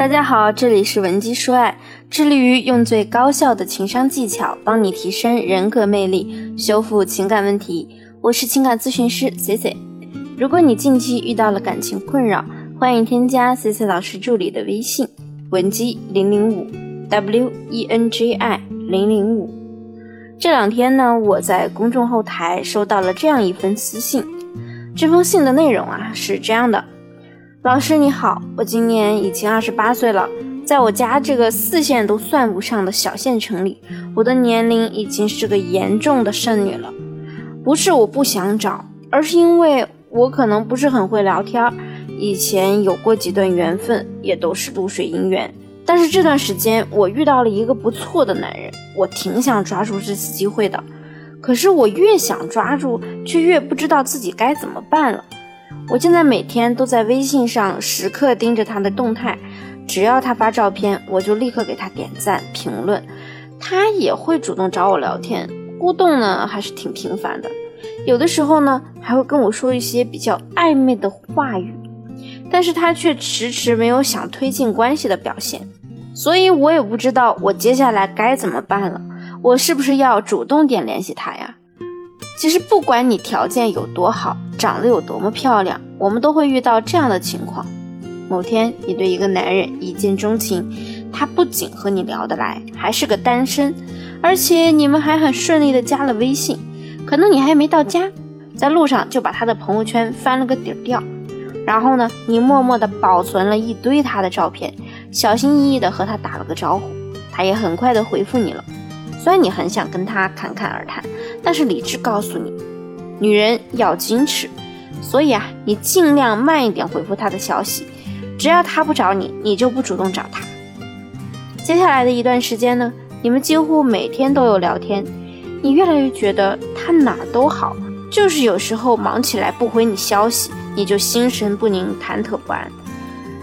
大家好，这里是文姬说爱，致力于用最高效的情商技巧帮你提升人格魅力，修复情感问题。我是情感咨询师 C C。如果你近期遇到了感情困扰，欢迎添加 C C 老师助理的微信文姬零零五 W E N J I 零零五。这两天呢，我在公众后台收到了这样一封私信，这封信的内容啊是这样的。老师你好，我今年已经二十八岁了，在我家这个四线都算不上的小县城里，我的年龄已经是个严重的剩女了。不是我不想找，而是因为我可能不是很会聊天，以前有过几段缘分，也都是露水姻缘。但是这段时间我遇到了一个不错的男人，我挺想抓住这次机会的。可是我越想抓住，却越不知道自己该怎么办了。我现在每天都在微信上时刻盯着他的动态，只要他发照片，我就立刻给他点赞评论。他也会主动找我聊天，互动呢还是挺频繁的，有的时候呢还会跟我说一些比较暧昧的话语，但是他却迟迟没有想推进关系的表现，所以我也不知道我接下来该怎么办了。我是不是要主动点联系他呀？其实不管你条件有多好，长得有多么漂亮，我们都会遇到这样的情况：某天你对一个男人一见钟情，他不仅和你聊得来，还是个单身，而且你们还很顺利的加了微信。可能你还没到家，在路上就把他的朋友圈翻了个底儿掉，然后呢，你默默的保存了一堆他的照片，小心翼翼的和他打了个招呼，他也很快的回复你了。虽然你很想跟他侃侃而谈，但是理智告诉你，女人要矜持，所以啊，你尽量慢一点回复他的消息。只要他不找你，你就不主动找他。接下来的一段时间呢，你们几乎每天都有聊天，你越来越觉得他哪都好，就是有时候忙起来不回你消息，你就心神不宁、忐忑不安。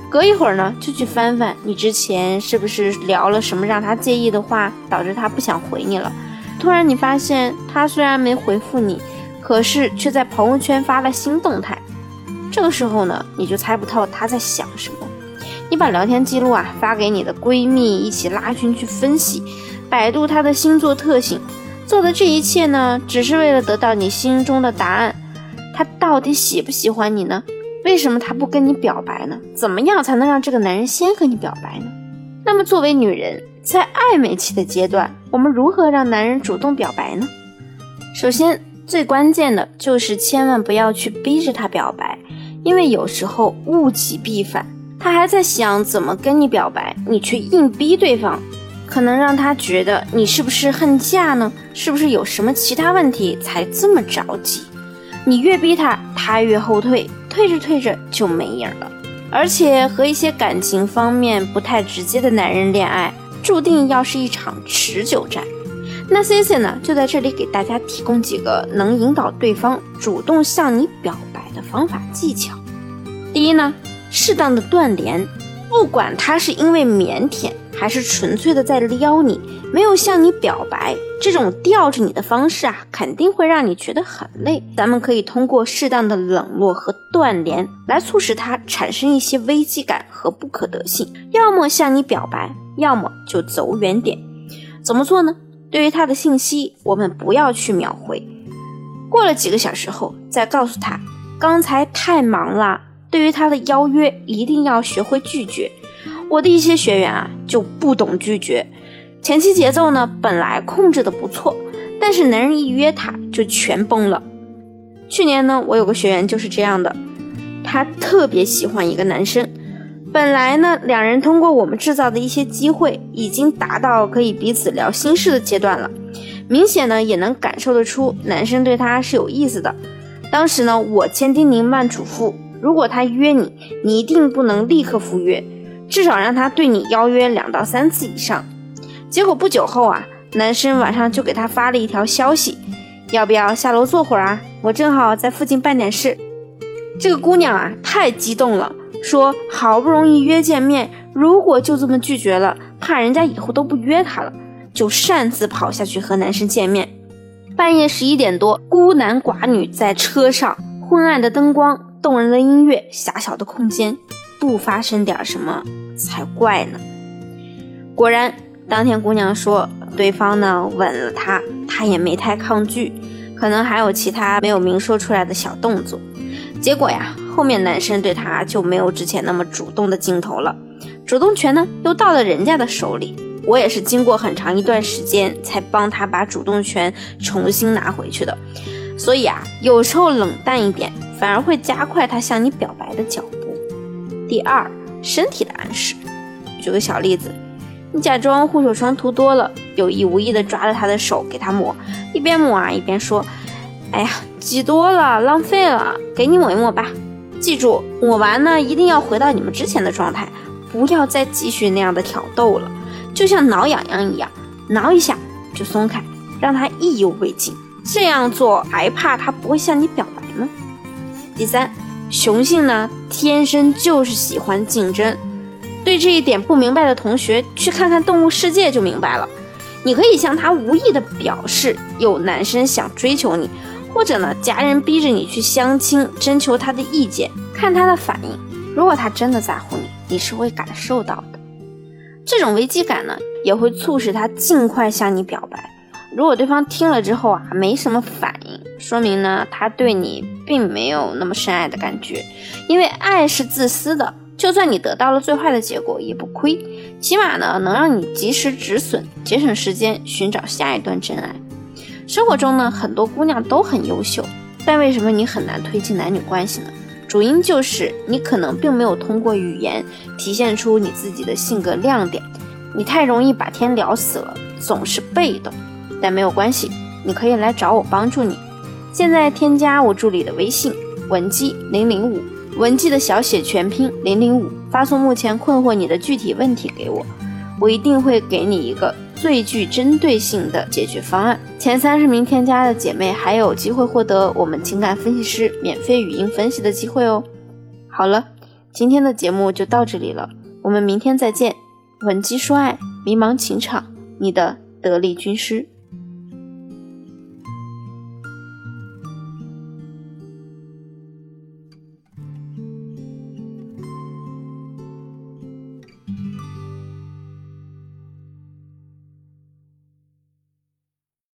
隔一会儿呢，就去翻翻你之前是不是聊了什么让他介意的话，导致他不想回你了。突然你发现他虽然没回复你，可是却在朋友圈发了新动态。这个时候呢，你就猜不透他在想什么。你把聊天记录啊发给你的闺蜜，一起拉群去分析，百度他的星座特性。做的这一切呢，只是为了得到你心中的答案：他到底喜不喜欢你呢？为什么他不跟你表白呢？怎么样才能让这个男人先和你表白呢？那么作为女人，在暧昧期的阶段，我们如何让男人主动表白呢？首先，最关键的就是千万不要去逼着他表白，因为有时候物极必反，他还在想怎么跟你表白，你却硬逼对方，可能让他觉得你是不是恨嫁呢？是不是有什么其他问题才这么着急？你越逼他，他越后退。退着退着就没影了，而且和一些感情方面不太直接的男人恋爱，注定要是一场持久战。那 C C 呢，就在这里给大家提供几个能引导对方主动向你表白的方法技巧。第一呢，适当的断联，不管他是因为腼腆。还是纯粹的在撩你，没有向你表白，这种吊着你的方式啊，肯定会让你觉得很累。咱们可以通过适当的冷落和断联，来促使他产生一些危机感和不可得性，要么向你表白，要么就走远点。怎么做呢？对于他的信息，我们不要去秒回，过了几个小时后再告诉他，刚才太忙了。对于他的邀约，一定要学会拒绝。我的一些学员啊，就不懂拒绝。前期节奏呢，本来控制的不错，但是男人一约他，就全崩了。去年呢，我有个学员就是这样的，他特别喜欢一个男生，本来呢，两人通过我们制造的一些机会，已经达到可以彼此聊心事的阶段了，明显呢，也能感受得出男生对他是有意思的。当时呢，我千叮咛万嘱咐，如果他约你，你一定不能立刻赴约。至少让他对你邀约两到三次以上。结果不久后啊，男生晚上就给他发了一条消息：“要不要下楼坐会儿啊？我正好在附近办点事。”这个姑娘啊，太激动了，说好不容易约见面，如果就这么拒绝了，怕人家以后都不约她了，就擅自跑下去和男生见面。半夜十一点多，孤男寡女在车上，昏暗的灯光，动人的音乐，狭小的空间。不发生点什么才怪呢。果然，当天姑娘说对方呢吻了她，她也没太抗拒，可能还有其他没有明说出来的小动作。结果呀，后面男生对她就没有之前那么主动的镜头了，主动权呢又到了人家的手里。我也是经过很长一段时间才帮他把主动权重新拿回去的。所以啊，有时候冷淡一点，反而会加快他向你表白的脚步。第二，身体的暗示。举个小例子，你假装护手霜涂多了，有意无意的抓着他的手给他抹，一边抹啊一边说：“哎呀，挤多了，浪费了，给你抹一抹吧。记住，抹完呢一定要回到你们之前的状态，不要再继续那样的挑逗了，就像挠痒痒一样，挠一下就松开，让他意犹未尽。”这样做还怕他不会向你表白吗？第三，雄性呢天生就是喜欢竞争，对这一点不明白的同学，去看看《动物世界》就明白了。你可以向他无意的表示有男生想追求你，或者呢家人逼着你去相亲，征求他的意见，看他的反应。如果他真的在乎你，你是会感受到的。这种危机感呢，也会促使他尽快向你表白。如果对方听了之后啊没什么反应，说明呢他对你并没有那么深爱的感觉，因为爱是自私的，就算你得到了最坏的结果也不亏，起码呢能让你及时止损，节省时间寻找下一段真爱。生活中呢很多姑娘都很优秀，但为什么你很难推进男女关系呢？主因就是你可能并没有通过语言体现出你自己的性格亮点，你太容易把天聊死了，总是被动。但没有关系，你可以来找我帮助你。现在添加我助理的微信文姬零零五，文姬的小写全拼零零五，发送目前困惑你的具体问题给我，我一定会给你一个最具针对性的解决方案。前三十名添加的姐妹还有机会获得我们情感分析师免费语音分析的机会哦。好了，今天的节目就到这里了，我们明天再见。稳基说爱，迷茫情场，你的得力军师。